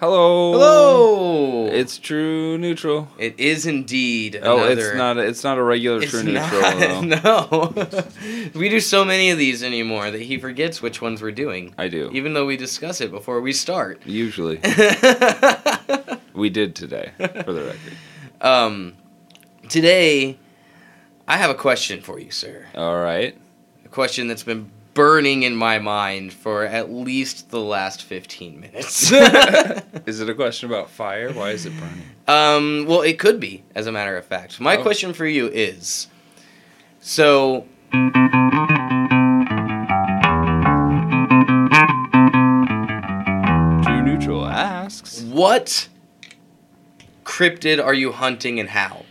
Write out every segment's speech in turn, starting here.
Hello. Hello. It's true neutral. it is indeed. Oh, another- it's not. It's not a regular It's true not. neutral. though. No. we do so many of these anymore that he forgets which ones we're doing, I do. even though we discuss it before we start. Usually, we did today, for the record. um, today, I have a question for you, sir. All right. A question that's been burning in my mind for at least the last 15 minutes. Is it a question about fire? Why is it burning? um, well, it could be, as a matter of fact. My Oh. question for you is so. True neutral asks. What cryptid are you hunting and how?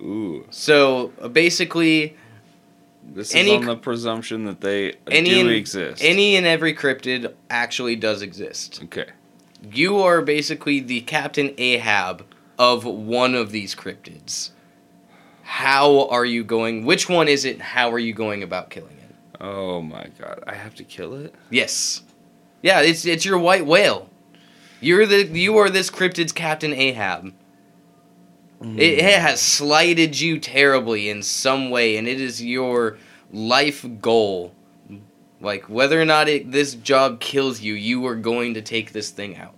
Ooh, So basically, this Any is on the presumption that they any do and, exist. any and every cryptid actually does exist. Okay. You are basically the Captain Ahab of one of these cryptids. How are you going? Which one is it? How are you going about killing it? Oh my god, I have to kill it. Yes. Yeah, it's it's your white whale. You're the you are this cryptid's Captain Ahab. It, it hmm. has slighted you terribly in some way, and it is your life goal. Like whether or not it, this job kills you, you are going to take this thing out.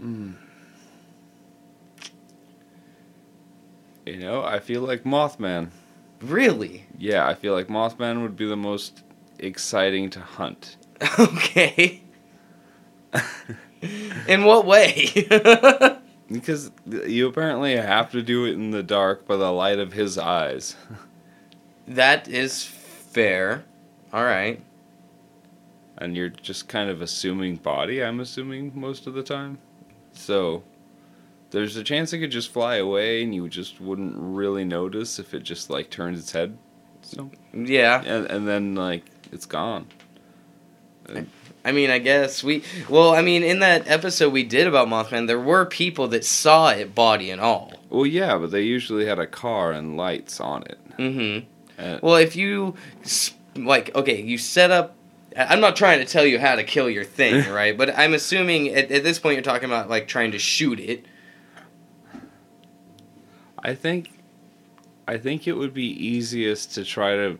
Mm. You know, I feel like Mothman. Really? Yeah, I feel like Mothman would be the most exciting to hunt. Okay. in what way? Because you apparently have to do it in the dark by the light of his eyes. That is fair. All right. And you're just kind of assuming body, I'm assuming, most of the time. So, there's a chance it could just fly away and you just wouldn't really notice if it just, like, turns its head. So, Yeah. and, and then, like, it's gone. I mean, I guess we. Well, I mean, in that episode we did about Mothman, there were people that saw it, body and all. Well, yeah, but they usually had a car and lights on it. Mm-hmm. And, Well, if you like, okay, you set up. I'm not trying to tell you how to kill your thing, right? But I'm assuming at, at this point you're talking about like trying to shoot it. I think I think it would be easiest to try to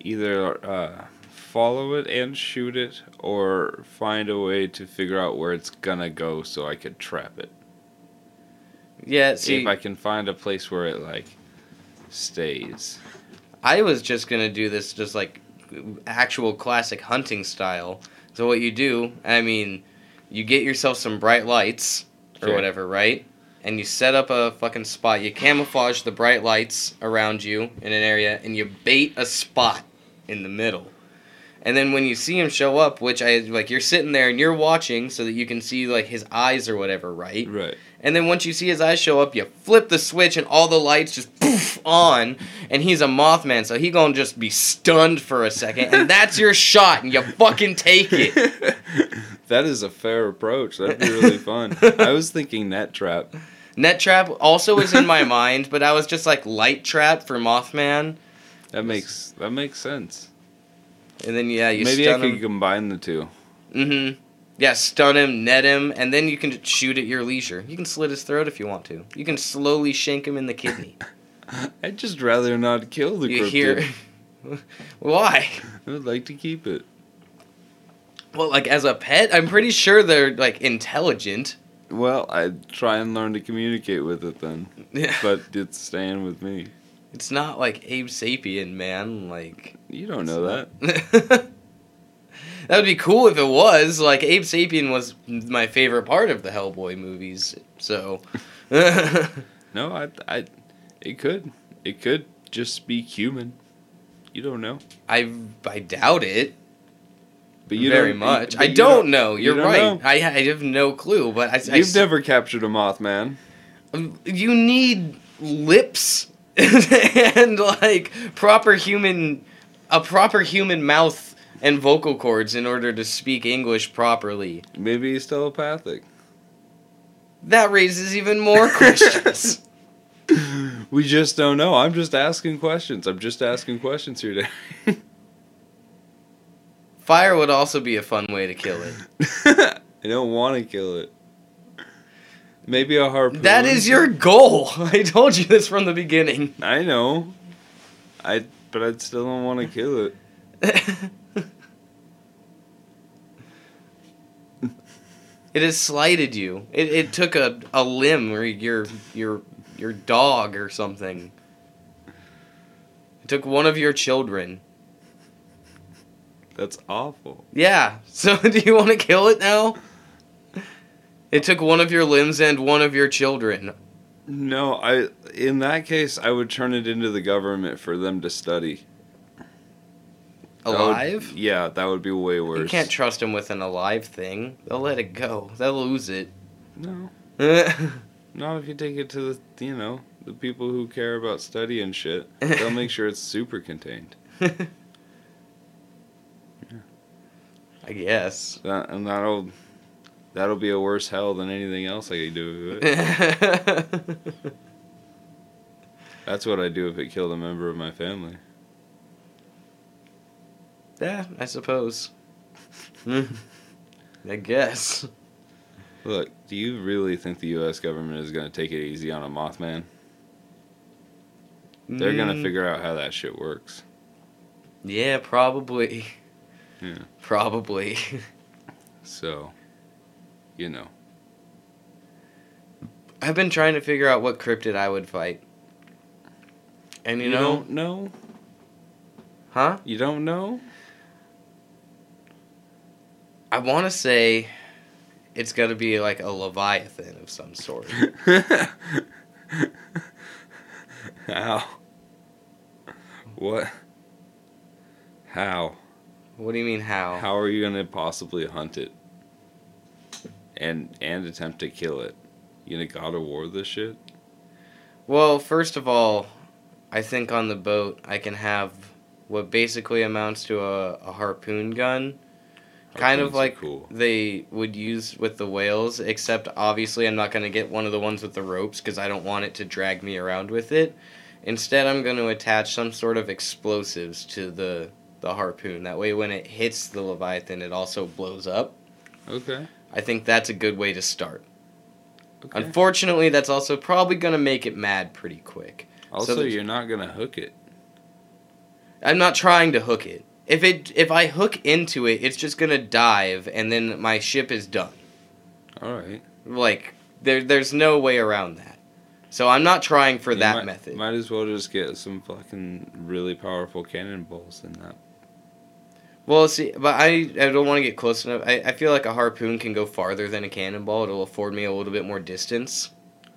either uh, follow it and shoot it or find a way to figure out where it's gonna go so I could trap it. Yeah. See, if I can find a place where it like stays. I was just gonna do this just like actual classic hunting style. So what you do, I mean, you get yourself some bright lights or Okay. whatever, right? And you set up a fucking spot. You camouflage the bright lights around you in an area, and you bait a spot in the middle. And then when you see him show up, which I like, you're sitting there and you're watching so that you can see like his eyes or whatever, right? Right. And then once you see his eyes show up, you flip the switch and all the lights just poof on, and he's a Mothman, so he gonna just be stunned for a second, and that's your shot, and you fucking take it. that is a fair approach. That'd be really fun. I was thinking net trap. Net trap also was in my mind, but I was just like light trap for Mothman, That makes that makes sense. and then yeah, you Maybe I could him. combine the two. Mm-hmm. Yeah, stun him, net him, and then you can shoot at your leisure. You can slit his throat if you want to. You can slowly shank him in the kidney. I'd just rather not kill the You cryptid. hear? Why? I would like to keep it. Well, like as a pet, I'm pretty sure they're like intelligent. Well, I'd try and learn to communicate with it then. Yeah. But it's staying with me. It's not like Abe Sapien, man. Like You don't know that. That would be cool if it was. Like Abe Sapien was my favorite part of the Hellboy movies. So No, I, I, it could, it could just be human. You don't know. I I doubt it But you very don't, much. I you don't, know. you You're don't right. know. I, I have no clue. But I, I You've s- never captured a Mothman. Um, you need lips and like proper human a proper human mouth and vocal cords in order to speak English properly. Maybe he's telepathic. That raises even more questions. We just don't know. I'm just asking questions. I'm just asking questions here today. Fire would also be a fun way to kill it. I don't want to kill it. Maybe a harpoon. That is your goal. I told you this from the beginning. I know. I but I still don't want to kill it. It has slighted you. It, it took a, a limb or your your your dog or something. It took one of your children. That's awful. Yeah. So do you want to kill it now? It took one of your limbs and one of your children. No, I in that case I would turn it into the government for them to study. That would- Alive? yeah, that would be way worse. You can't trust them with an alive thing. They'll let it go. They'll lose it. No, yeah. not if you take it to the you know the people who care about study and shit. They'll make sure it's super contained. I guess. That, and that'll that'll be a worse hell than anything else I could do. That's what I'd do if it killed a member of my family. Yeah, I suppose. I guess. Look, do you really think the U.S. government is going to take it easy on a Mothman? They're going to Mm, figure out how that shit works. Yeah, probably. Yeah. Probably. So, you know. I've been trying to figure out what cryptid I would fight. And you, You, know, don't know? huh? You don't know? I want to say it's got to be like a leviathan of some sort. how? What? How? what do you mean how? How are you going to possibly hunt it? And and attempt to kill it? You gonna God of War this shit? Well, first of all, I think on the boat I can have what basically amounts to a, a harpoon gun. Kind of like cool. they would use with the whales, except obviously I'm not going to get one of the ones with the ropes because I don't want it to drag me around with it. Instead, I'm going to attach some sort of explosives to the the harpoon. That way, when it hits the leviathan, it also blows up. Okay. I think that's a good way to start. okay. Unfortunately, that's also probably going to make it mad pretty quick. Also, the- you're not gonna hook it. I'm not trying to hook it. If it if I hook into it, it's just gonna dive, and then my ship is done. All right. Like there there's no way around that. So I'm not trying for You that might, method. Might as well just get some fucking really powerful cannonballs in that. Well, see, but I I don't want to get close enough. I, I feel like a harpoon can go farther than a cannonball. It'll afford me a little bit more distance.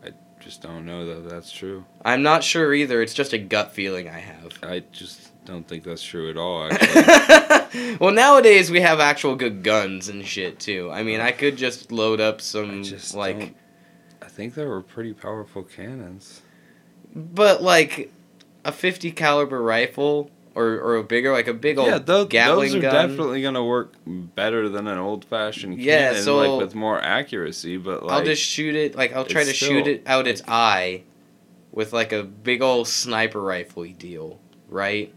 I just don't know that that's true. I'm not sure either. It's just a gut feeling I have. I just don't think that's true at all. Actually, well, nowadays we have actual good guns and shit too. I mean, I could just load up I some just like don't- I think there were pretty powerful cannons. But like a 50 caliber rifle or, or a bigger like a big old yeah, those are gun. definitely gonna work better than an old fashioned Yeah, cannon, so- like with more accuracy. But like, I'll just shoot it like I'll try to shoot it out its eye with like a big old sniper rifle deal, right?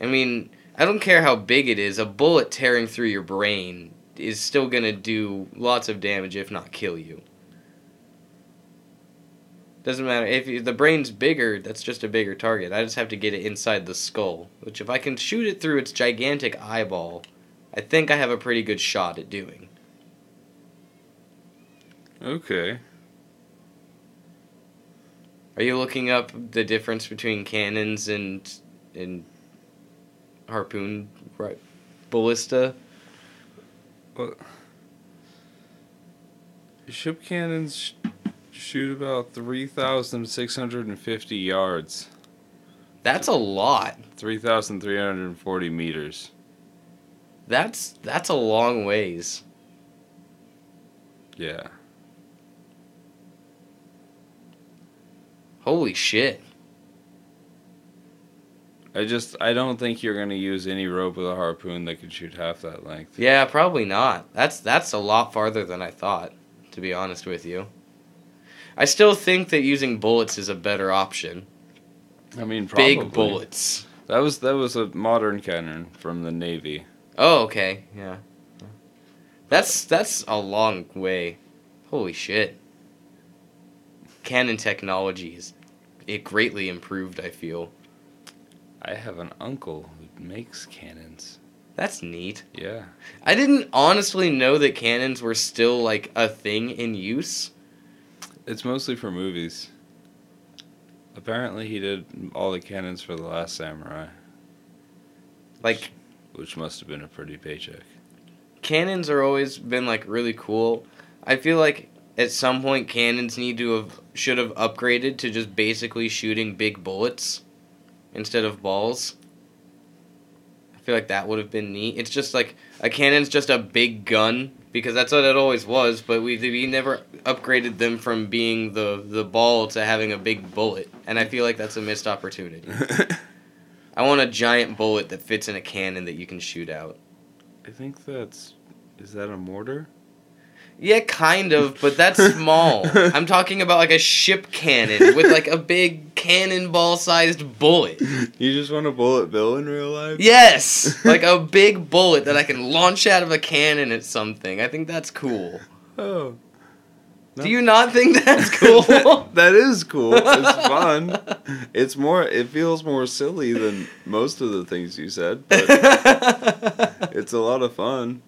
I mean, I don't care how big it is. A bullet tearing through your brain is still going to do lots of damage if not kill you. Doesn't matter if the brain's bigger, that's just a bigger target. I just have to get it inside the skull, which if I can shoot it through its gigantic eyeball, I think I have a pretty good shot at doing. okay. Are you looking up the difference between cannons and and harpoon right ballista? Ship cannons sh- shoot about three thousand six hundred and fifty yards, That's a lot. three thousand three hundred and forty meters. That's that's a long ways. Yeah. Holy shit. I just I don't think you're gonna use any rope with a harpoon that could shoot half that length. Yeah, probably not. That's that's a lot farther than I thought, to be honest with you. I still think that using bullets is a better option. I mean, probably. Big bullets. That was that was a modern cannon from the navy. Oh, okay. Yeah. That's that's a long way. Holy shit. Cannon technology is it greatly improved, I feel. I have an uncle who makes cannons. That's neat. Yeah. I didn't honestly know that cannons were still like a thing in use. It's mostly for movies. Apparently, he did all the cannons for The Last Samurai, Like which must have been a pretty paycheck. cannons are always been like really cool. I feel like at some point cannons need to have should have upgraded to just basically shooting big bullets instead of balls. I feel like that would have been neat. It's just like a cannon's just a big gun because that's what it always was, but we we never upgraded them from being the the ball to having a big bullet. And I feel like that's a missed opportunity. I want a giant bullet that fits in a cannon that you can shoot out. I think that's. Is that a mortar? Yeah, kind of, but that's small. I'm talking about like a ship cannon with like a big cannonball sized bullet. You just want a bullet bill in real life? Yes! Like a big bullet that I can launch out of a cannon at something. I think that's cool. Oh. Do you not think that's cool? that is cool. It's fun. It's more. It feels more silly than most of the things you said, but it's a lot of fun.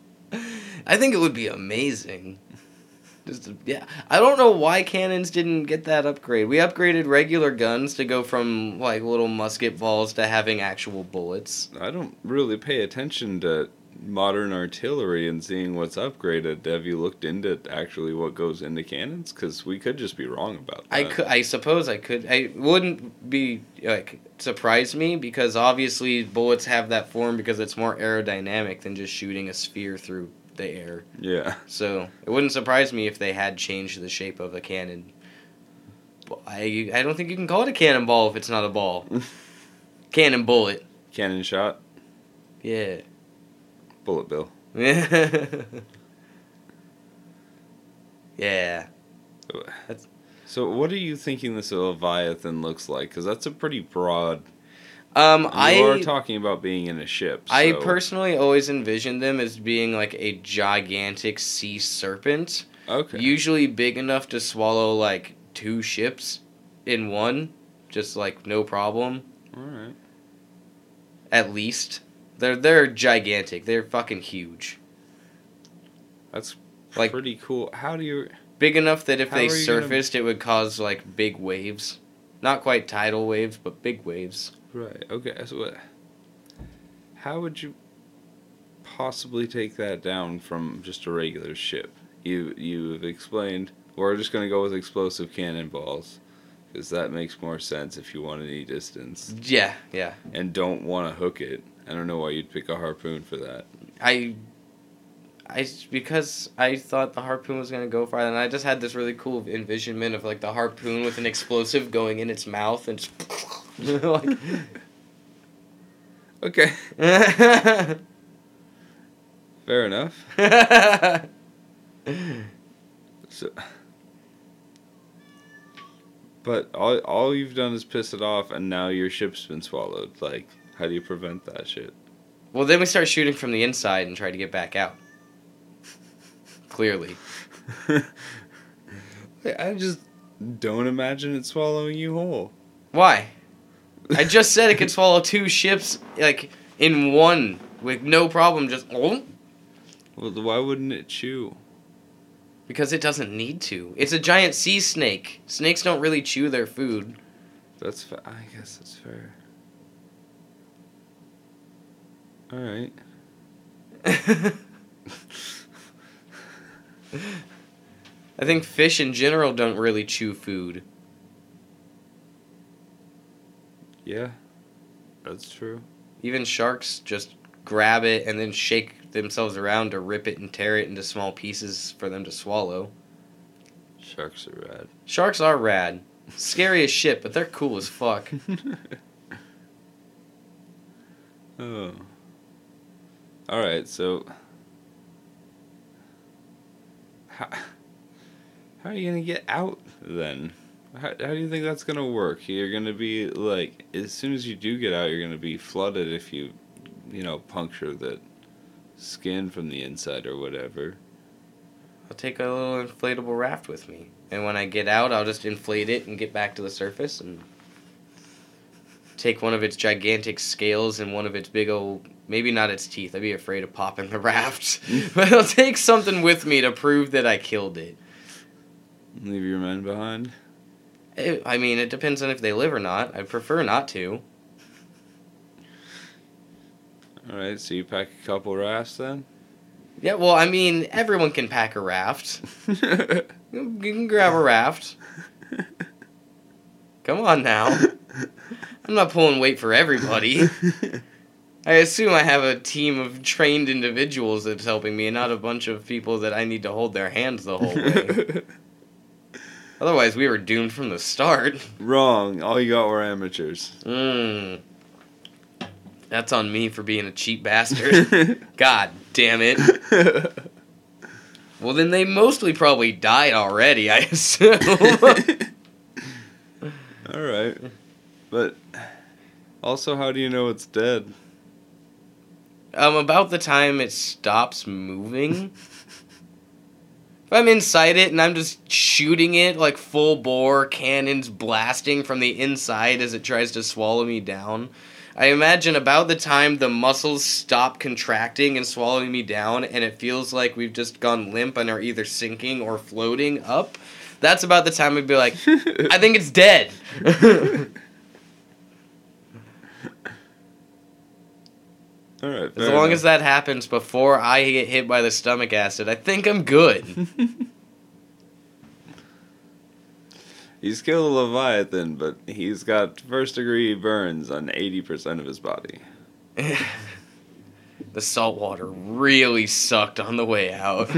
I think it would be amazing. Just yeah, I don't know why cannons didn't get that upgrade. We upgraded regular guns to go from like little musket balls to having actual bullets. I don't really pay attention to modern artillery and seeing what's upgraded. Have you looked into actually what goes into cannons? Because we could just be wrong about that. I could, I suppose I could. I wouldn't be like surprise me because obviously bullets have that form because it's more aerodynamic than just shooting a sphere through the air. Yeah. So it wouldn't surprise me if they had changed the shape of a cannon. I I don't think you can call it a cannonball if it's not a ball. Cannon bullet. Cannon shot. Yeah. Bullet bill. Yeah. Yeah. So, what are you thinking this Leviathan looks like? Because that's a pretty broad. Um, You I are talking about being in a ship. I personally always envisioned them as being like a gigantic sea serpent, Okay. usually big enough to swallow like two ships in one, just like no problem. All right. At least they're they're gigantic. They're fucking huge. That's Like- pretty cool. How do you? Big enough that if How they you gonna- surfaced, it would cause like big waves. Not quite tidal waves, but big waves. Right. Okay. So, what? How would you possibly take that down from just a regular ship? You you've explained. We're just gonna go with explosive cannonballs, because that makes more sense if you want any distance Yeah, yeah. and don't want to hook it. I don't know why you'd pick a harpoon for that. I, I because I thought the harpoon was gonna go farther, and I just had this really cool envisionment of like the harpoon with an explosive going in its mouth and just like. Okay. Fair enough. So, but all all you've done is piss it off, and now your ship's been swallowed. Like, how do you prevent that shit? well, then we start shooting from the inside and try to get back out. Clearly, I just don't imagine it swallowing you whole. why? I just said it could swallow two ships like in one with no problem. Just oh, Well, why wouldn't it chew? because it doesn't need to. It's a giant sea snake. Snakes don't really chew their food. That's fa- I guess that's fair. All right. I think fish in general don't really chew food. Yeah, that's true. Even sharks just grab it and then shake themselves around to rip it and tear it into small pieces for them to swallow. Sharks are rad. Sharks are rad. Scary as shit, but they're cool as fuck. oh. All right, so how, how are you gonna get out then? How, how do you think that's gonna work? You're gonna be like, as soon as you do get out, you're gonna be flooded if you, you know, puncture the skin from the inside or whatever. I'll take a little inflatable raft with me. And when I get out, I'll just inflate it and get back to the surface and take one of its gigantic scales and one of its big old maybe not its teeth. I'd be afraid of popping the raft. Mm. but I'll take something with me to prove that I killed it. Leave your men behind. It, I mean, it depends on if they live or not. I prefer not to. All right, so you pack a couple rafts then. Yeah, well, I mean, everyone can pack a raft. You can grab a raft. Come on now. I'm not pulling weight for everybody. I assume I have a team of trained individuals that's helping me and not a bunch of people that I need to hold their hands the whole way. Otherwise, we were doomed from the start. Wrong. All you got were amateurs. Mmm. That's on me for being a cheap bastard. God damn it. Well, then they mostly probably died already, I assume. All right, but also, how do you know it's dead? um, about the time it stops moving. If I'm inside it and I'm just shooting it like full bore, cannons blasting from the inside as it tries to swallow me down, I imagine about the time the muscles stop contracting and swallowing me down, and it feels like we've just gone limp and are either sinking or floating up. That's about the time we'd be like, I think it's dead. All right, As long as that happens before I get hit by the stomach acid, I think I'm good. he's killed a leviathan, but he's got first degree burns on eighty percent of his body. the salt water really sucked on the way out.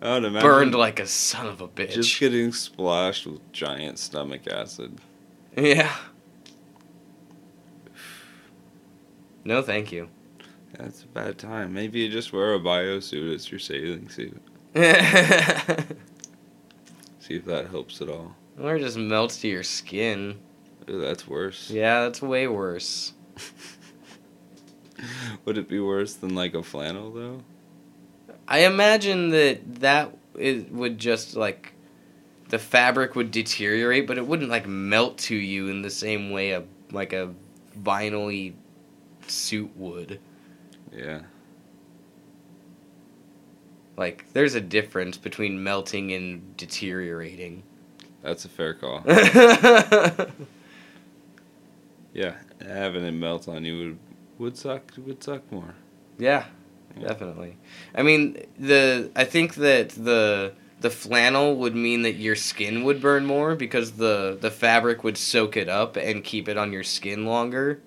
I would imagine Burned like a son of a bitch. just getting splashed with giant stomach acid. yeah. No, thank you. That's a bad time. Maybe you just wear a biosuit as your sailing suit. See if that helps at all. or it just melts to your skin. Ooh, that's worse. Yeah, that's way worse. Would it be worse than like a flannel though? I imagine that that it would just like the fabric would deteriorate, but it wouldn't like melt to you in the same way a like a vinyl suit would. Yeah. Like there's a difference between melting and deteriorating. That's a fair call. Yeah, having it melt on you would would suck would suck more. yeah, Yeah. definitely. I mean, the I think that the the flannel would mean that your skin would burn more because the the fabric would soak it up and keep it on your skin longer.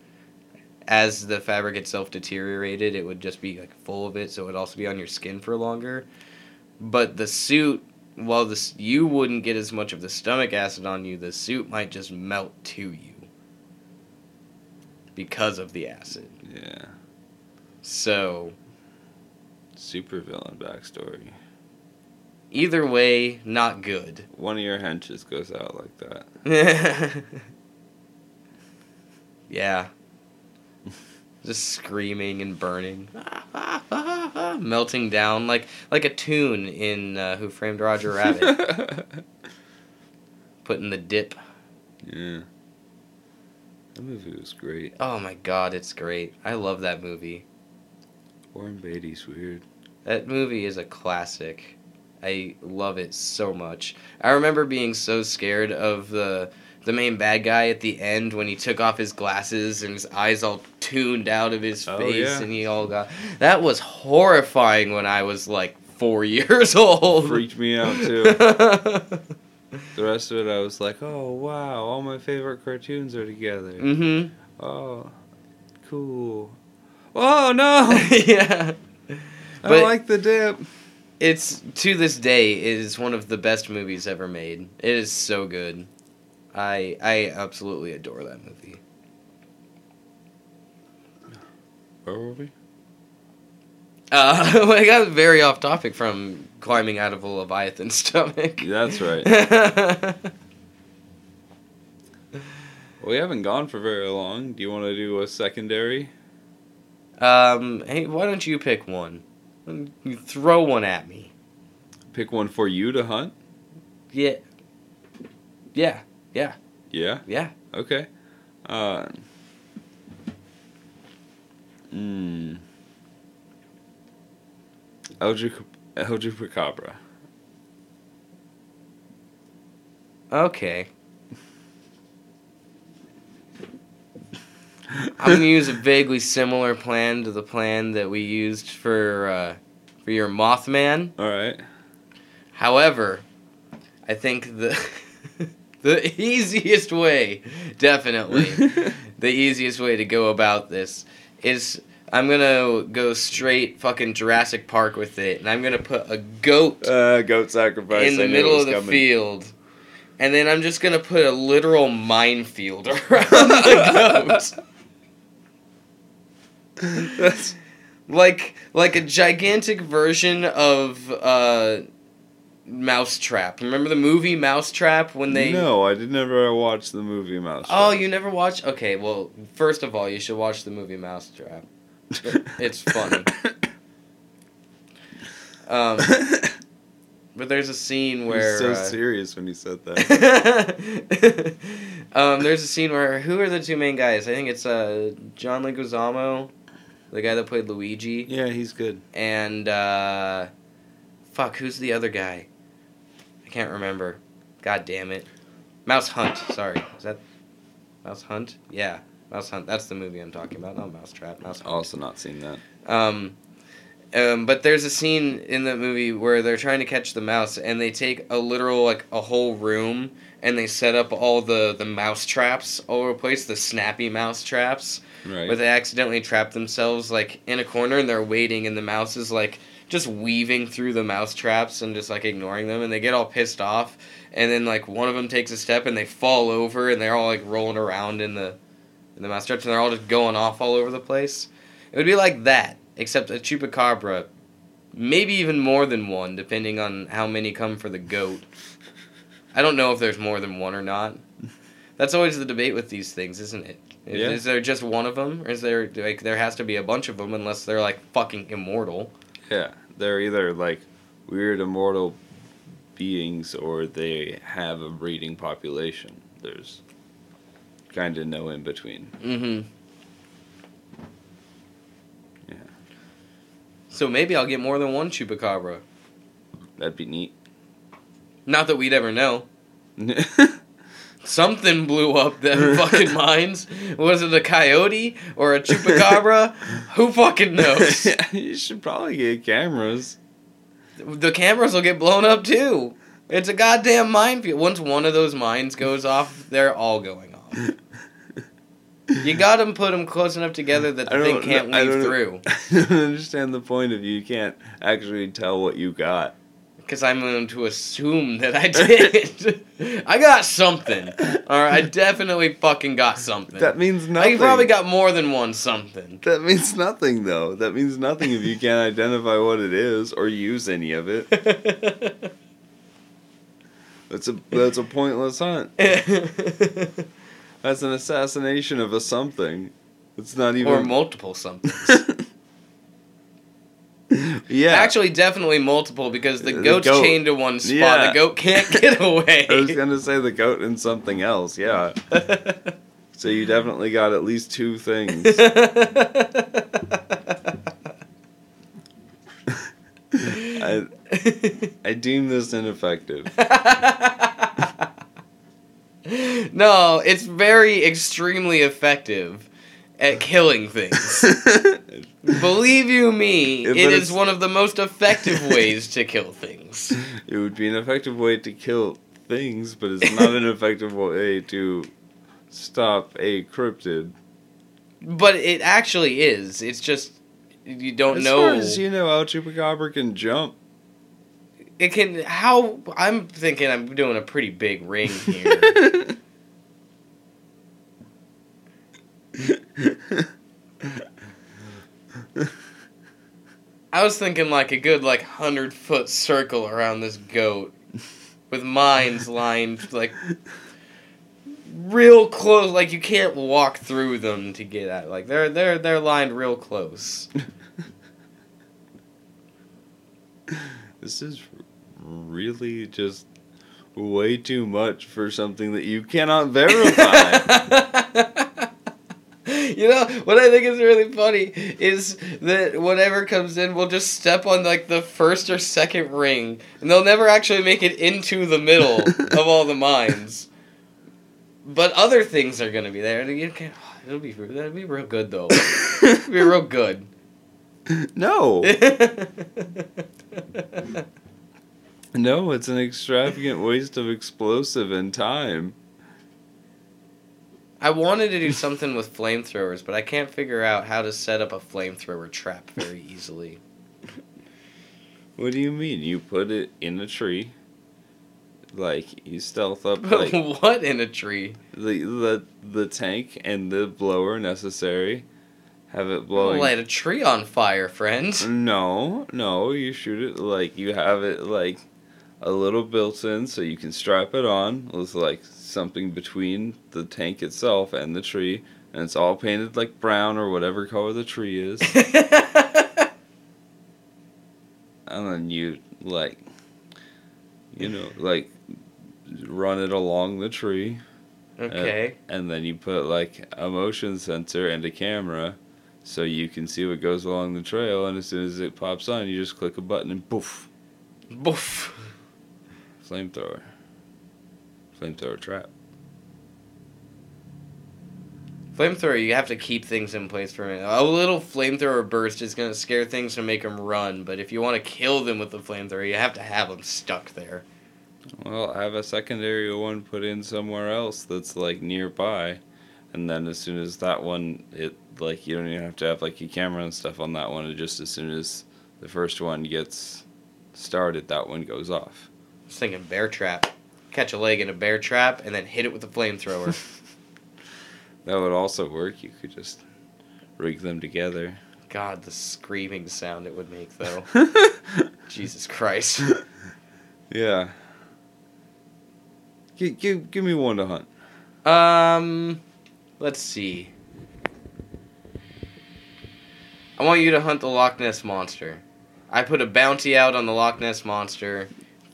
As the fabric itself deteriorated, it would just be like full of it, so it would also be on your skin for longer. But the suit, while this you wouldn't get as much of the stomach acid on you, the suit might just melt to you because of the acid. Yeah. So Super villain backstory. either way, not good. One of your henches goes out like that. yeah. Just screaming and burning, melting down like like a toon in uh, Who Framed Roger Rabbit, putting the dip. yeah. That movie was great. Oh my god, it's great. I love that movie. Warren Beatty's weird. That movie is a classic. I love it so much. I remember being so scared of the the main bad guy at the end when he took off his glasses and his eyes all tuned out of his Oh, face yeah. and he all got that was horrifying when I was like four years old. Freaked me out too. the rest of it, I was like, oh wow, all my favorite cartoons are together. mhm. Oh, cool. Oh no! yeah. I But- like the dip. It's to this day it is one of the best movies ever made. It is so good. I I absolutely adore that movie. Where were we? Uh, I got very off topic from climbing out of a leviathan's stomach. That's right. We haven't gone for very long. Do you want to do a secondary? um, hey, why don't you pick one? You throw one at me. Pick one for you to hunt. Yeah. Yeah. Yeah. Yeah. Yeah. Okay. Uh. Eldritch Chupacabra. Okay. I'm gonna use a vaguely similar plan to the plan that we used for uh, for your Mothman. All right. However, I think the the easiest way, definitely, the easiest way to go about this is I'm gonna go straight fucking Jurassic Park with it, and I'm gonna put a goat Uh, goat sacrifice. in the I middle of the coming. field. And then I'm just gonna put a literal minefield around the goat. That's like like a gigantic version of uh Mousetrap. Remember the movie Mousetrap when they no, I did never watch the movie Mouse. Oh, you never watched? Okay, well, first of all, you should watch the movie Mousetrap. it's funny. Um, but there's a scene where so uh, serious when you said that. um, there's a scene where who are the two main guys? I think it's uh, John Leguizamo, the guy that played Luigi, yeah, he's good. and uh, fuck, who's the other guy? I can't remember. God damn it, Mouse Hunt. Sorry, is that Mouse Hunt? Yeah, Mouse Hunt. That's the movie I'm talking about. Not Mouse Trap. Mouse Hunt. Also not seen that. Um, um, but there's a scene in the movie where they're trying to catch the mouse, and they take a literal like a whole room, and they set up all the the mouse traps all over the place, the snappy mouse traps, Right. where they accidentally trap themselves like in a corner, and they're waiting, and the mouse is like just weaving through the mouse traps and just like ignoring them, and they get all pissed off, and then like one of them takes a step, and they fall over, and they're all like rolling around in the in the mouse traps, and they're all just going off all over the place. It would be like that, except a chupacabra, maybe even more than one, depending on how many come for the goat. I don't know if there's more than one or not. That's always the debate with these things, isn't it? Is, Yeah. is there just one of them, or is there like there has to be a bunch of them unless they're like fucking immortal? Yeah, they're either like weird immortal beings or they have a breeding population. There's kind of no in between. Mm-hmm. Yeah. So maybe I'll get more than one chupacabra. That'd be neat. Not that we'd ever know. Something blew up them fucking mines. Was it a coyote or a chupacabra? Who fucking knows? you should probably get cameras. The cameras will get blown up too. It's a goddamn minefield. Once one of those mines goes off, they're all going off. You got to put them close enough together that the thing can't I weave through. I don't understand the point of you. You can't actually tell what you got. Because I'm going to assume that I did. I got something. Alright, I definitely fucking got something. That means nothing. I probably got more than one something. That means nothing, though. That means nothing if you can't identify what it is or use any of it. That's a that's a pointless hunt. That's an assassination of a something. It's not even. or multiple somethings. yeah. Actually, definitely multiple because the The goat's goat. chained to one spot. Yeah. The goat can't get away. I was gonna say the goat and something else. Yeah. So you definitely got at least two things. I I deem this ineffective. no, it's very extremely effective at killing things. Believe you me, it it's- one of the most effective ways to kill things. It would be an effective way to kill things, but it's not an effective way to stop a cryptid. But it actually is. It's just you don't as know. far as you know, El Chupacabra can jump. It can how I'm thinking I'm doing a pretty big ring here. I was thinking like a good like hundred foot circle around this goat with mines lined like real close like you can't walk through them to get at like they're they're they're lined real close. This is really just way too much for something that you cannot verify. you know what I think is really funny is that whatever comes in will just step on like the first or second ring, and they'll never actually make it into the middle of all the mines. But other things are gonna be there. and You can, it'll be that'll be real good though. it'll be real good. no. No, it's an extravagant waste of explosive and time. I wanted to do something with flamethrowers, but I can't figure out how to set up a flamethrower trap very easily. What do you mean? You put it in a tree. Like you stealth up like what in a tree? the the the tank and the blower necessary. Have it blowing. light a tree on fire, friends. No, no, you shoot it like you have it like a little built in so you can strap it on with like something between the tank itself and the tree and it's all painted like brown or whatever color the tree is and then you like you know like run it along the tree okay. and then you put like a motion sensor and a camera so you can see what goes along the trail and as soon as it pops on you just click a button and poof Boof. Flamethrower flamethrower trap Flamethrower, you have to keep things in place for a minute. A little flamethrower burst is going to scare things and make them run, but if you want to kill them with the flamethrower, you have to have them stuck there. well have a secondary one put in somewhere else that's like nearby and then as soon as that one it like you don't even have to have like a camera and stuff on that one it just as soon as the first one gets started that one goes off was thinking bear trap. Catch a leg in a bear trap and then hit it with a flamethrower. that would also work you could just rig them together God, the screaming sound it would make, though. Jesus Christ. Yeah. Give, give, give me one to hunt. Um, let's see. I want you to hunt the Loch Ness monster. I put a bounty out on the Loch Ness monster.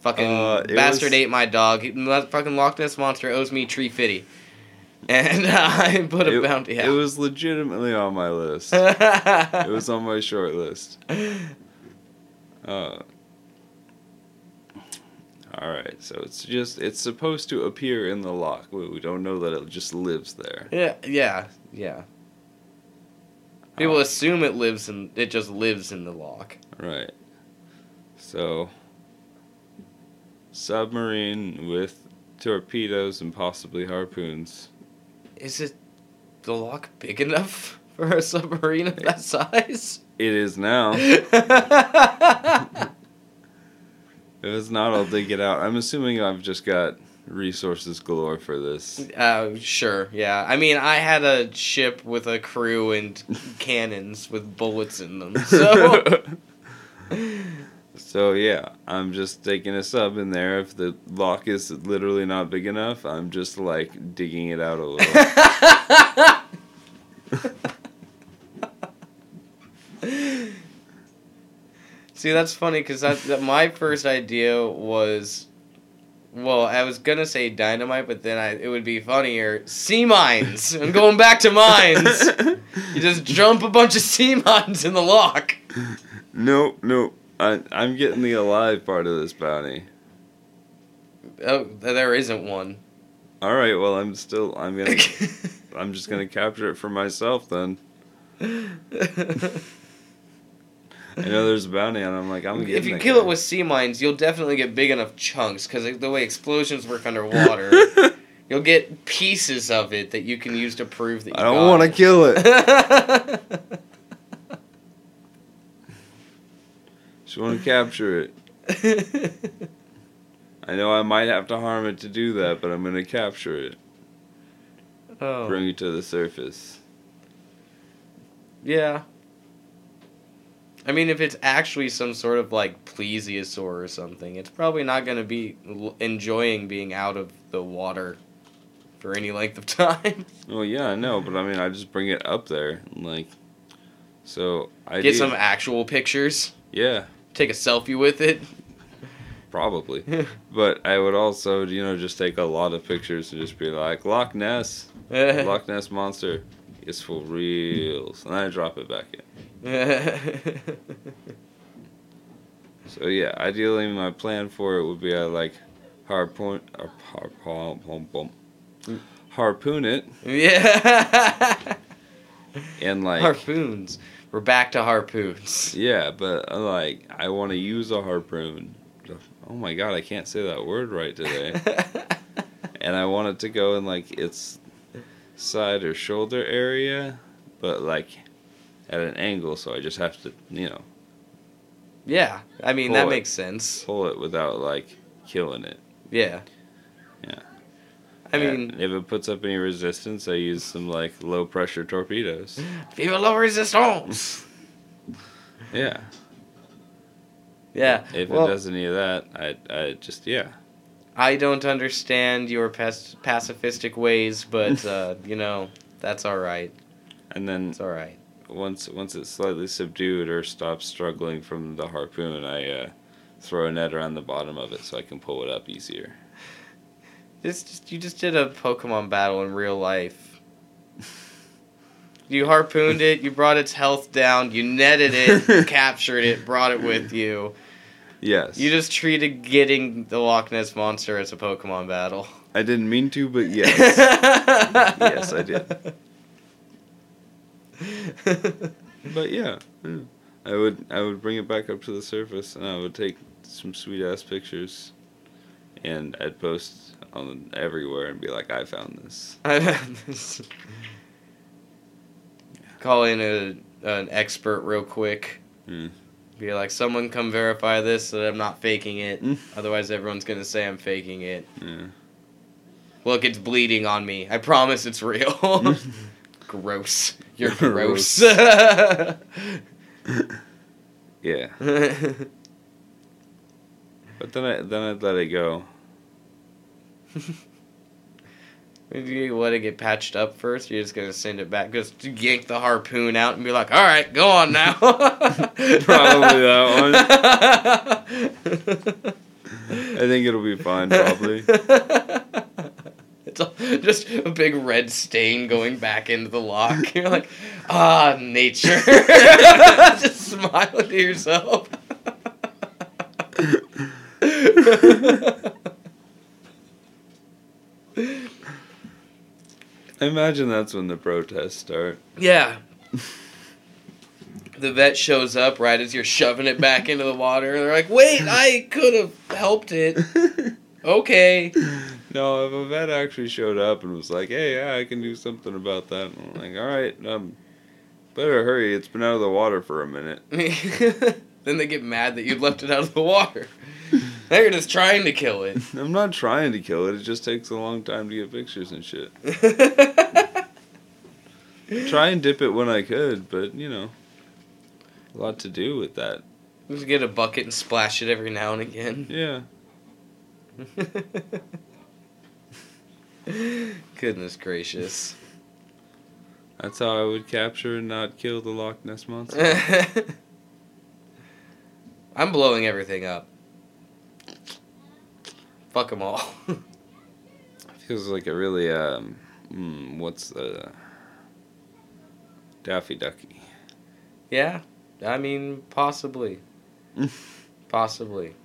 Fucking Uh, bastard was- ate my dog. He- fucking Loch Ness monster owes me tree fitty, and I put a it, bounty it was legitimately on my list. it was on my short list. Uh, all right, so it's just it's supposed to appear in the loch. We, we don't know that it just lives there. Yeah, yeah, yeah. People Uh, assume it lives in. It just lives in the loch. right. So submarine with torpedoes and possibly harpoons. Is it the loch big enough for a submarine of that size? It is now. If it's not, I'll dig it out. I'm assuming I've just got resources galore for this. Uh, sure, yeah. I mean, I had a ship with a crew and cannons with bullets in them. So, So yeah, I'm just taking a sub in there. If the loch is literally not big enough, I'm just like digging it out a little. see, that's funny because that, that my first idea was, well, I was gonna say dynamite, but then I it would be funnier. Sea mines. I'm going back to mines. You just jump a bunch of sea mines in the loch. nope, nope. I, I'm getting the alive part of this bounty. Oh, there isn't one. All right, well I'm still I'm gonna I'm just gonna capture it for myself then. I know there's a bounty and I'm like I'm getting. if you kill it with sea mines, you'll definitely get big enough chunks because the way explosions work underwater, you'll get pieces of it that you can use to prove that you I don't want to kill it. to. Just want to capture it. I know I might have to harm it to do that, but I'm gonna capture it, oh, bring it to the surface. yeah. I mean, if it's actually some sort of like plesiosaur or something, it's probably not going to be l- enjoying being out of the water for any length of time. Well, yeah, I know, but I mean, I just bring it up there, and, like, so I Get some actual pictures. yeah, take a selfie with it. Probably. but I would also, you know, just take a lot of pictures and just be like, Loch Ness, Loch Ness monster is for reals, and I drop it back in. So yeah, ideally my plan for it would be I like harpoon or harpoon boom, harpoon it yeah. and like harpoons. We're back to harpoons. yeah, but uh, like I want to use a harpoon. Oh my god, I can't say that word right today. and I want it to go in like its side or shoulder area, but like at an angle, so I just have to, you know, yeah, I mean that it. makes sense. pull it without like killing it. Yeah. Yeah. I mean, if it puts up any resistance, I use some like low pressure torpedoes. vive la resistance. Yeah. Yeah. If well, it does any of that, I I just yeah. I don't understand your pacifistic ways, but uh, you know that's all right. And then It's all right. once once it's slightly subdued or stops struggling from the harpoon, I uh, throw a net around the bottom of it so I can pull it up easier. This just you just did a Pokemon battle in real life. You harpooned it, you brought its health down, you netted it, you captured it, brought it with you. Yes. You just treated getting the Loch Ness monster as a Pokemon battle. I didn't mean to, but yes. yes, I did. but yeah, yeah. I would I would bring it back up to the surface and I would take some sweet ass pictures and I'd post on everywhere and be like, I found this. I found this. Call in a an expert real quick. Hmm. Be like, someone come verify this so that I'm not faking it. Mm. Otherwise, everyone's gonna say I'm faking it. Yeah. Look, it's bleeding on me. I promise it's real. gross. You're gross. Yeah. But then I then I'd let it go. Do you let it get patched up first? You're just gonna send it back, just yank the harpoon out and be like, "All right, go on now." Probably that one. I think it'll be fine probably. It's all, just a big red stain going back into the loch. You're like, ah, nature. just smile to yourself. I imagine that's when the protests start. yeah. The vet shows up right as you're shoving it back into the water. They're like, wait, I could have helped it. Okay. No, if a vet actually showed up and was like, "Hey, yeah, I can do something about that," I'm like, "All right, um, better hurry. It's been out of the water for a minute." then they get mad that you left it out of the water. Now you're just trying to kill it. I'm not trying to kill it. It just takes a long time to get pictures and shit. Try and dip it when I could, but you know, a lot to do with that. Just get a bucket and splash it every now and again. Yeah. Goodness gracious. That's how I would capture and not kill the Loch Ness monster. I'm blowing everything up. Fuck them all. Feels like a really um, mm, what's the Daffy Ducky? yeah, I mean, possibly. possibly.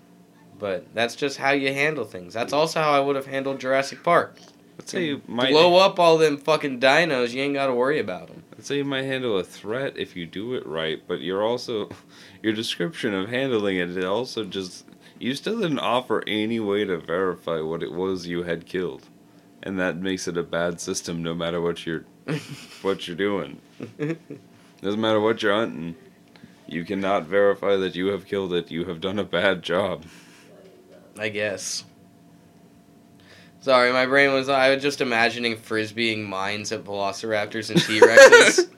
But that's just how you handle things. That's also how I would have handled Jurassic Park. Let's say you might Blow up all them fucking dinos, you ain't gotta worry about them. Let's say you might handle a threat if you do it right, but you're also your description of handling it, it also just you still didn't offer any way to verify what it was you had killed. And that makes it a bad system no matter what you're what you're doing. Doesn't matter what you're hunting. You cannot verify that you have killed it. You have done a bad job. I guess. Sorry, my brain was. I was just imagining frisbeeing mines at velociraptors and T Rexes.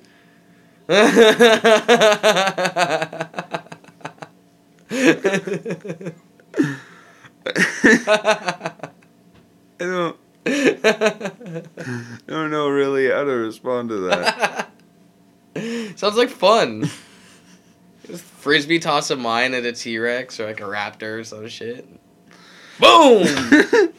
I don't I don't know really how to respond to that. Sounds like fun. Just frisbee toss a mine at a T Rex or like a raptor or some shit. Boom!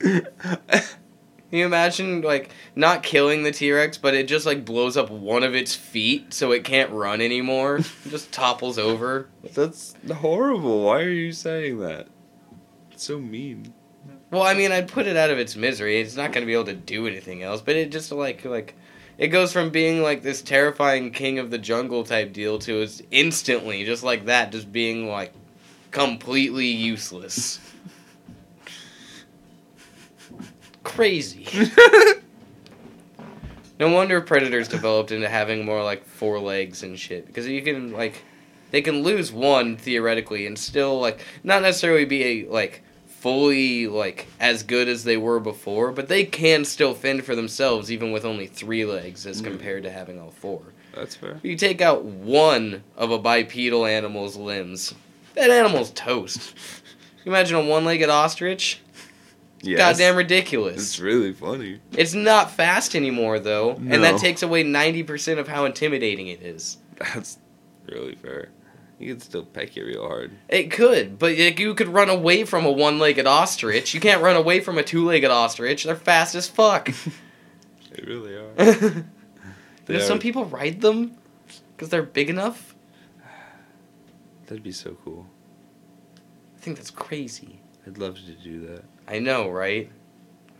Can you imagine like not killing the T Rex, but it just like blows up one of its feet so it can't run anymore? It just topples over. That's horrible. Why are you saying that? It's so mean. Well, I mean, I'd put it out of its misery. It's not going to be able to do anything else, but it just like like it goes from being like this terrifying king of the jungle type deal to is instantly just like that just being like completely useless. Crazy. no wonder predators developed into having more like four legs and shit because you can like they can lose one theoretically and still like not necessarily be a like fully like as good as they were before, but they can still fend for themselves even with only three legs as Mm. compared to having all four. That's fair. You take out one of a bipedal animal's limbs, that animal's toast. You imagine a one-legged ostrich? Yes. Goddamn ridiculous. It's really funny. It's not fast anymore though, and that takes away 90% of how intimidating it is. That's really fair. You can still peck it real hard. It could, but like, you could run away from a one-legged ostrich. You can't run away from a two-legged ostrich. They're fast as fuck. They really are. you They know, some people ride them because they're big enough. That'd be so cool. I think that's crazy. I'd love to do that. I know, right?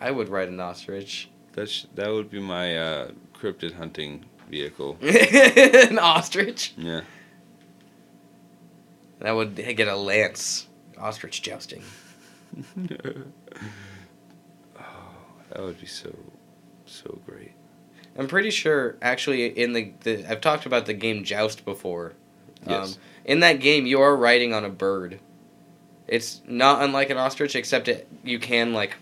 I would ride an ostrich. That sh- that would be my uh, cryptid hunting vehicle. an ostrich? Yeah. That would get a lance. Ostrich jousting. oh, that would be so so great. I'm pretty sure, actually, in the, the I've talked about the game Joust before. Yes. Um, in that game, you are riding on a bird. It's not unlike an ostrich, except it you can like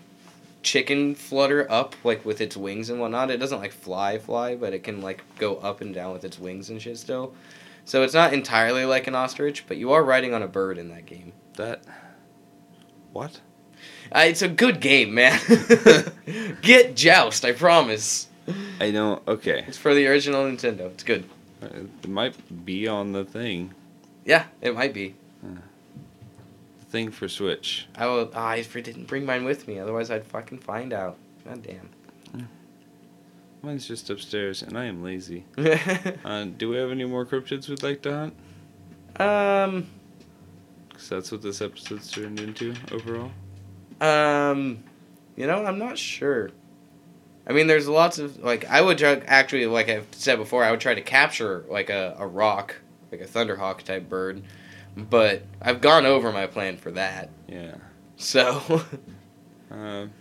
chicken flutter up like with its wings and whatnot. It doesn't like fly fly, but it can like go up and down with its wings and shit still. So it's not entirely like an ostrich, but you are riding on a bird in that game. That. What? Uh, it's a good game, man. Get Joust, I promise. I don't. Okay. It's for the original Nintendo. It's good. It might be on the thing. Yeah, it might be. Thing for Switch. I will. ah, I didn't bring mine with me. Otherwise, I'd fucking find out. God damn. Mine's just upstairs, and I am lazy. Uh, do we have any more cryptids we'd like to hunt? um. Because that's what this episode's turned into overall. Um. You know, I'm not sure. I mean, there's lots of like I would try, actually, like I've said before, I would try to capture like a, a roc, like a thunderhawk type bird, but I've gone over my plan for that. Yeah. So Um,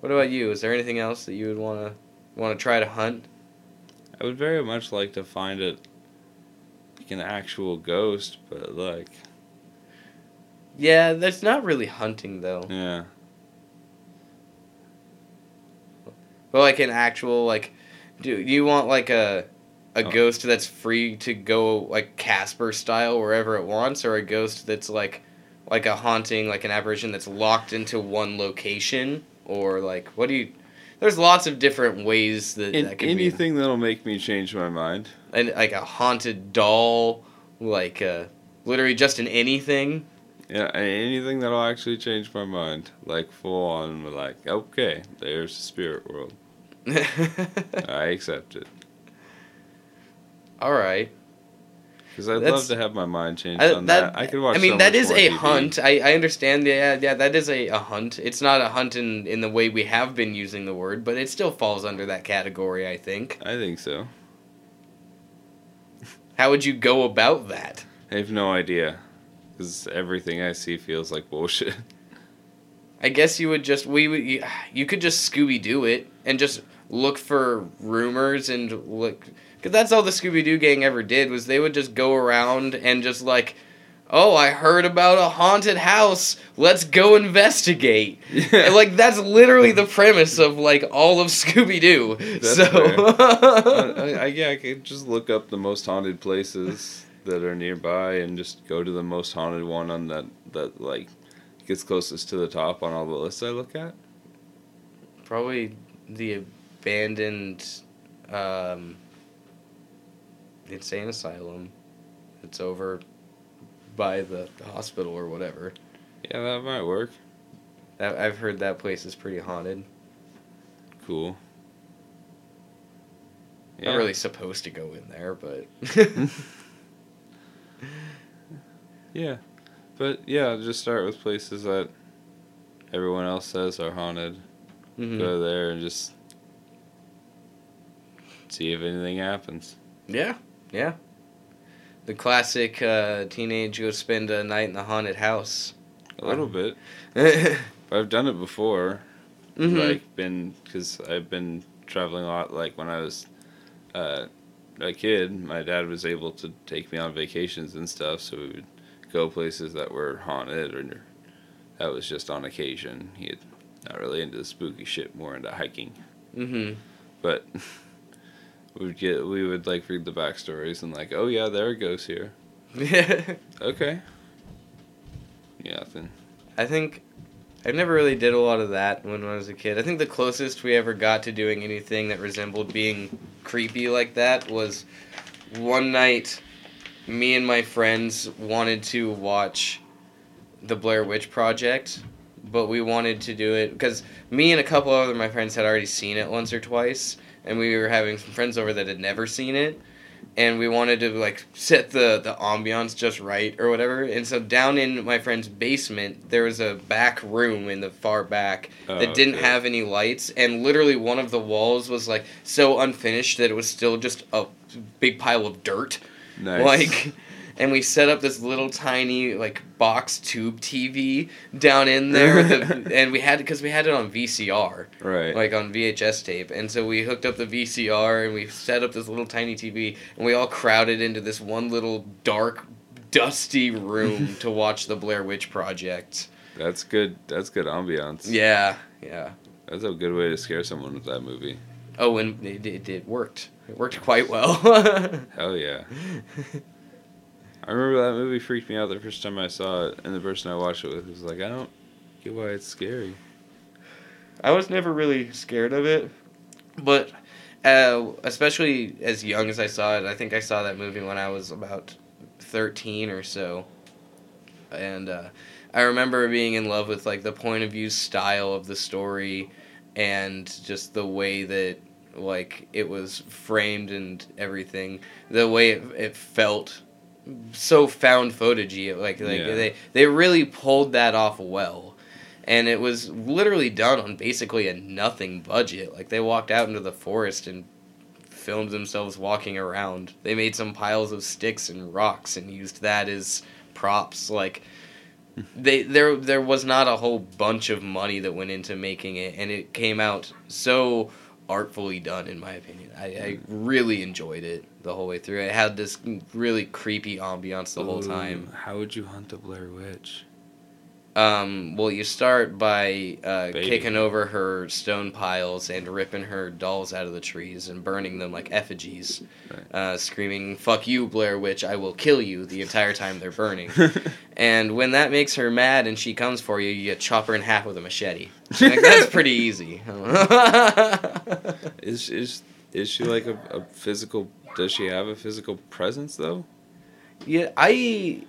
What about you? Is there anything else that you would want to want to try to hunt? I would very much like to find it like an actual ghost, but like, Yeah, that's not really hunting though. yeah. But like an actual like, do you want like a a Oh. ghost that's free to go like Casper style wherever it wants, or a ghost that's like like a haunting, like an apparition that's locked into one location, or like what do you? There's lots of different ways that In, that anything that'll make me change my mind. and like a haunted doll, like uh, literally just an anything. Yeah, anything that'll actually change my mind. Like full on, like okay, there's the spirit world. I accept it All right. because I'd That's- love to have my mind changed I, on that. I could watch. I mean, so that much is more a TV. hunt. I, I understand. Yeah, yeah, that is a, a hunt. It's not a hunt in, in the way we have been using the word, but it still falls under that category. I think. I think so. How would you go about that? I have no idea because everything I see feels like bullshit. I guess you would just we would you, you could just Scooby Doo it and just look for rumors and look because that's all the Scooby Doo gang ever did was they would just go around and just like. Oh, I heard about a haunted house. Let's go investigate. And, like that's literally the premise of like all of Scooby Doo. So I, I, yeah, I could just look up the most haunted places that are nearby and just go to the most haunted one on that that like gets closest to the top on all the lists I look at. probably the abandoned um, insane asylum. It's over by the, hospital or whatever. Yeah, that might work. That, I've heard that place is pretty haunted. Cool. Not really supposed to go in there, but Yeah. But yeah, just start with places that everyone else says are haunted. Mhm. Go there and just see if anything happens. yeah, yeah. The classic uh, teenage go spend a night in the haunted house. A little bit. mm-hmm. I've done it before. Like been because I've been traveling a lot. Like when I was uh, a kid, my dad was able to take me on vacations and stuff. So we would go places that were haunted, or that was just on occasion. He had not really into the spooky shit, more into hiking. mm-hmm. But we would get we would like read the backstories and like, oh yeah, there are ghosts here. Yeah. okay. Yeah, then I think I never really did a lot of that when I was a kid. I think the closest we ever got to doing anything that resembled being creepy like that was one night me and my friends wanted to watch the Blair Witch Project, but we wanted to do it because me and a couple other my friends had already seen it once or twice, and we were having some friends over that had never seen it and we wanted to like set the the ambiance just right or whatever. And so down in my friend's basement, there was a back room in the far back Oh, that didn't okay. have any lights, and literally one of the walls was like so unfinished that it was still just a big pile of dirt. nice. Like. And we set up this little tiny like box tube TV down in there, the, and we had because we had it on VCR right. like on VHS tape. And so we hooked up the VCR and we set up this little tiny TV and we all crowded into this one little dark, dusty room to watch the Blair Witch Project. That's good. That's good ambiance. Yeah, yeah. That's a good way to scare someone with that movie. Oh, and it, it, it worked. It worked quite well. Hell yeah. I remember that movie freaked me out the first time I saw it, and the person I watched it with was like, I don't get why it's scary. I was never really scared of it, but uh, especially as young as I saw it, I think I saw that movie when I was about thirteen or so, and uh, I remember being in love with like the point of view style of the story, and just the way that like it was framed and everything, the way it, it felt so found footagey. Like like Yeah. they they really pulled that off well and it was literally done on basically a nothing budget. Like they walked out into the forest and filmed themselves walking around. They made some piles of sticks and rocks and used that as props. Like they there there was not a whole bunch of money that went into making it, and it came out so artfully done in my opinion. I, I really enjoyed it the whole way through. It had this really creepy ambiance the whole time. How would you hunt a Blair Witch? Um, well, you start by uh, kicking over her stone piles and ripping her dolls out of the trees and burning them like effigies, Right. uh, screaming "Fuck you, Blair Witch! I will kill you!" the entire time they're burning. and when that makes her mad and she comes for you, you chop her in half with a machete. Like, that's pretty easy. is is is she like a, a physical? Does she have a physical presence though? yeah, I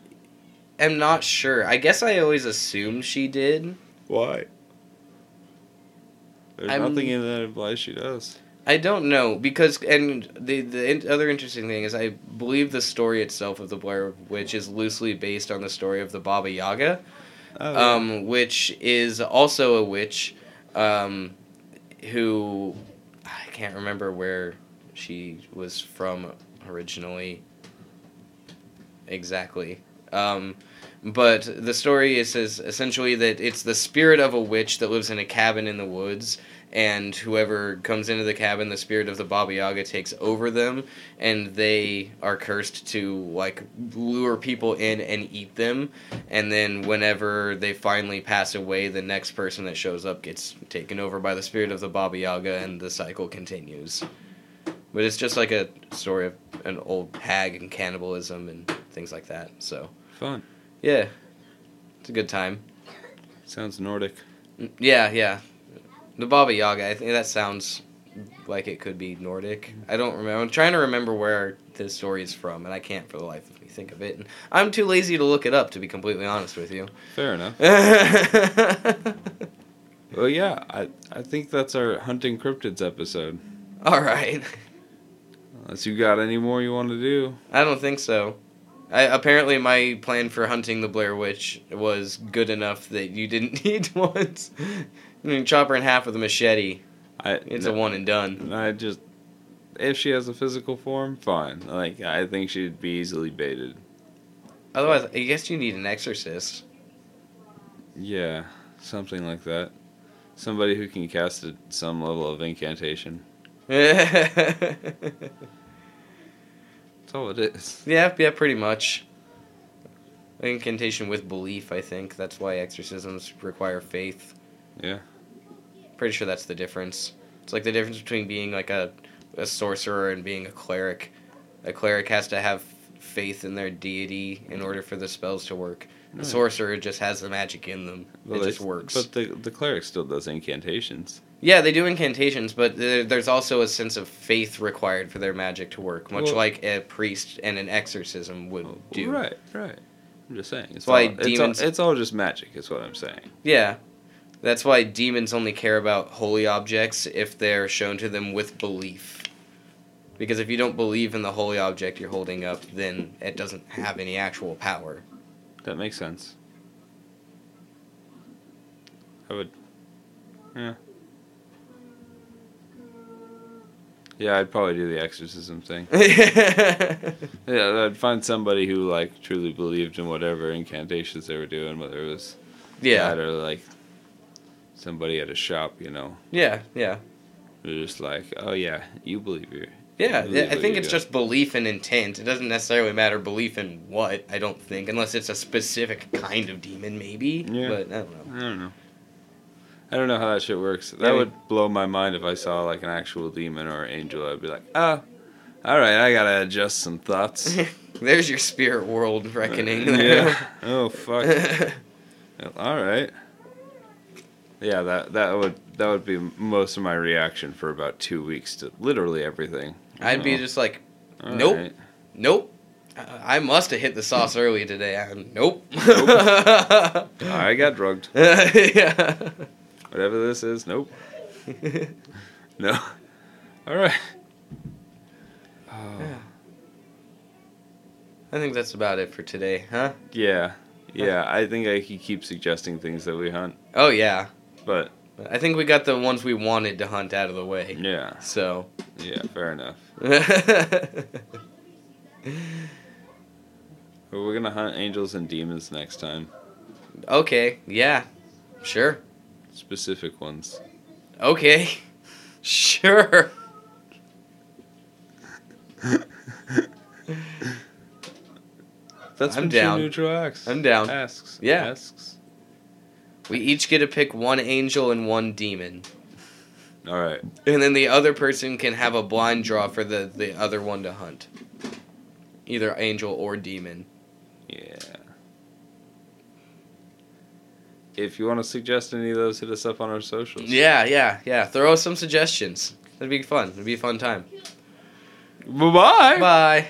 am not sure. I guess I always assumed she did. Why? There's I'm- nothing in that implies she does. I don't know because and the the in- other interesting thing is I believe the story itself of the Blair Witch is loosely based on the story of the Baba Yaga, Oh, um, which is also a witch, um, who I can't remember where she was from originally. Exactly. Um, but the story is says essentially that it's the spirit of a witch that lives in a cabin in the woods, and whoever comes into the cabin, the spirit of the Baba Yaga takes over them, and they are cursed to like lure people in and eat them, and then whenever they finally pass away, the next person that shows up gets taken over by the spirit of the Baba Yaga, and the cycle continues. But it's just like a story of an old hag and cannibalism and things like that. So fun. yeah, it's a good time. Sounds Nordic. Mm, Yeah, yeah. The Baba Yaga, I think that sounds like it could be Nordic. I don't remember. I'm trying to remember where this story is from, and I can't for the life of me think of it. And I'm too lazy to look it up, to be completely honest with you. Fair enough. Well, yeah, I I think that's our hunting cryptids episode. All right. Unless you got any more you want to do. I don't think so. I, apparently, my plan for hunting the Blair Witch was good enough that you didn't need once. I mean, chop her in half with a machete. I It's a one and done. I just if she has a physical form, fine. Like I think she'd be easily baited. Otherwise, I guess you need an exorcist. Yeah, something like that. Somebody who can cast a, some level of incantation. That's all it is. yeah, yeah, pretty much. Incantation with belief, I think. That's why exorcisms require faith. Yeah. Pretty sure that's the difference. It's like the difference between being like a, a sorcerer and being a cleric. A cleric has to have faith in their deity in order for the spells to work. The sorcerer just has the magic in them. Well, it just works. But the the cleric still does incantations. Yeah, they do incantations, but there's also a sense of faith required for their magic to work, much Well- like a priest and an exorcism would do. Right, right. I'm just saying. It's why all, it's, demons- all, it's all just magic. Is what I'm saying. Yeah. That's why demons only care about holy objects if they're shown to them with belief. Because if you don't believe in the holy object you're holding up, then it doesn't have any actual power. That makes sense. I would. Yeah. Yeah, I'd probably do the exorcism thing. yeah. Yeah, I'd find somebody who like truly believed in whatever incantations they were doing, whether it was that or like somebody at a shop, you know, Yeah, yeah. who's just like, oh yeah, you believe you. Yeah, you believe I think it's got." just belief and intent. It doesn't necessarily matter belief in what, I don't think, unless it's a specific kind of demon, maybe. Yeah. But I don't know. I don't know. I don't know how that shit works. That Yeah, would blow my mind if I saw like an actual demon or angel. I'd be like, oh, all right, I gotta adjust some thoughts. There's your spirit world reckoning. yeah. Oh fuck. All right. Yeah, that that would that would be most of my reaction for about two weeks to literally everything. I'd be Oh, just like, nope. right. Nope. I must have hit the sauce early today. I, nope. I got drugged. yeah. Whatever this is, nope. No. All right. Oh, I think that's about it for today, huh? yeah, yeah. I think I could keep suggesting things that we hunt, Oh yeah. but I think we got the ones we wanted to hunt out of the way. yeah, So. yeah. Fair enough. We're gonna hunt angels and demons next time. Okay. Yeah. Sure. Specific ones. Okay. Sure. That's I'm what down. Neutral asks. I'm down. Asks. Yeah. Asks. We each get to pick one angel and one demon. All right. And then the other person can have a blind draw for the, the other one to hunt. Either angel or demon. Yeah. If you want to suggest any of those, hit us up on our socials. Yeah, yeah, yeah. Throw us some suggestions. It'd be fun. It'd be a fun time. Bye bye. Bye.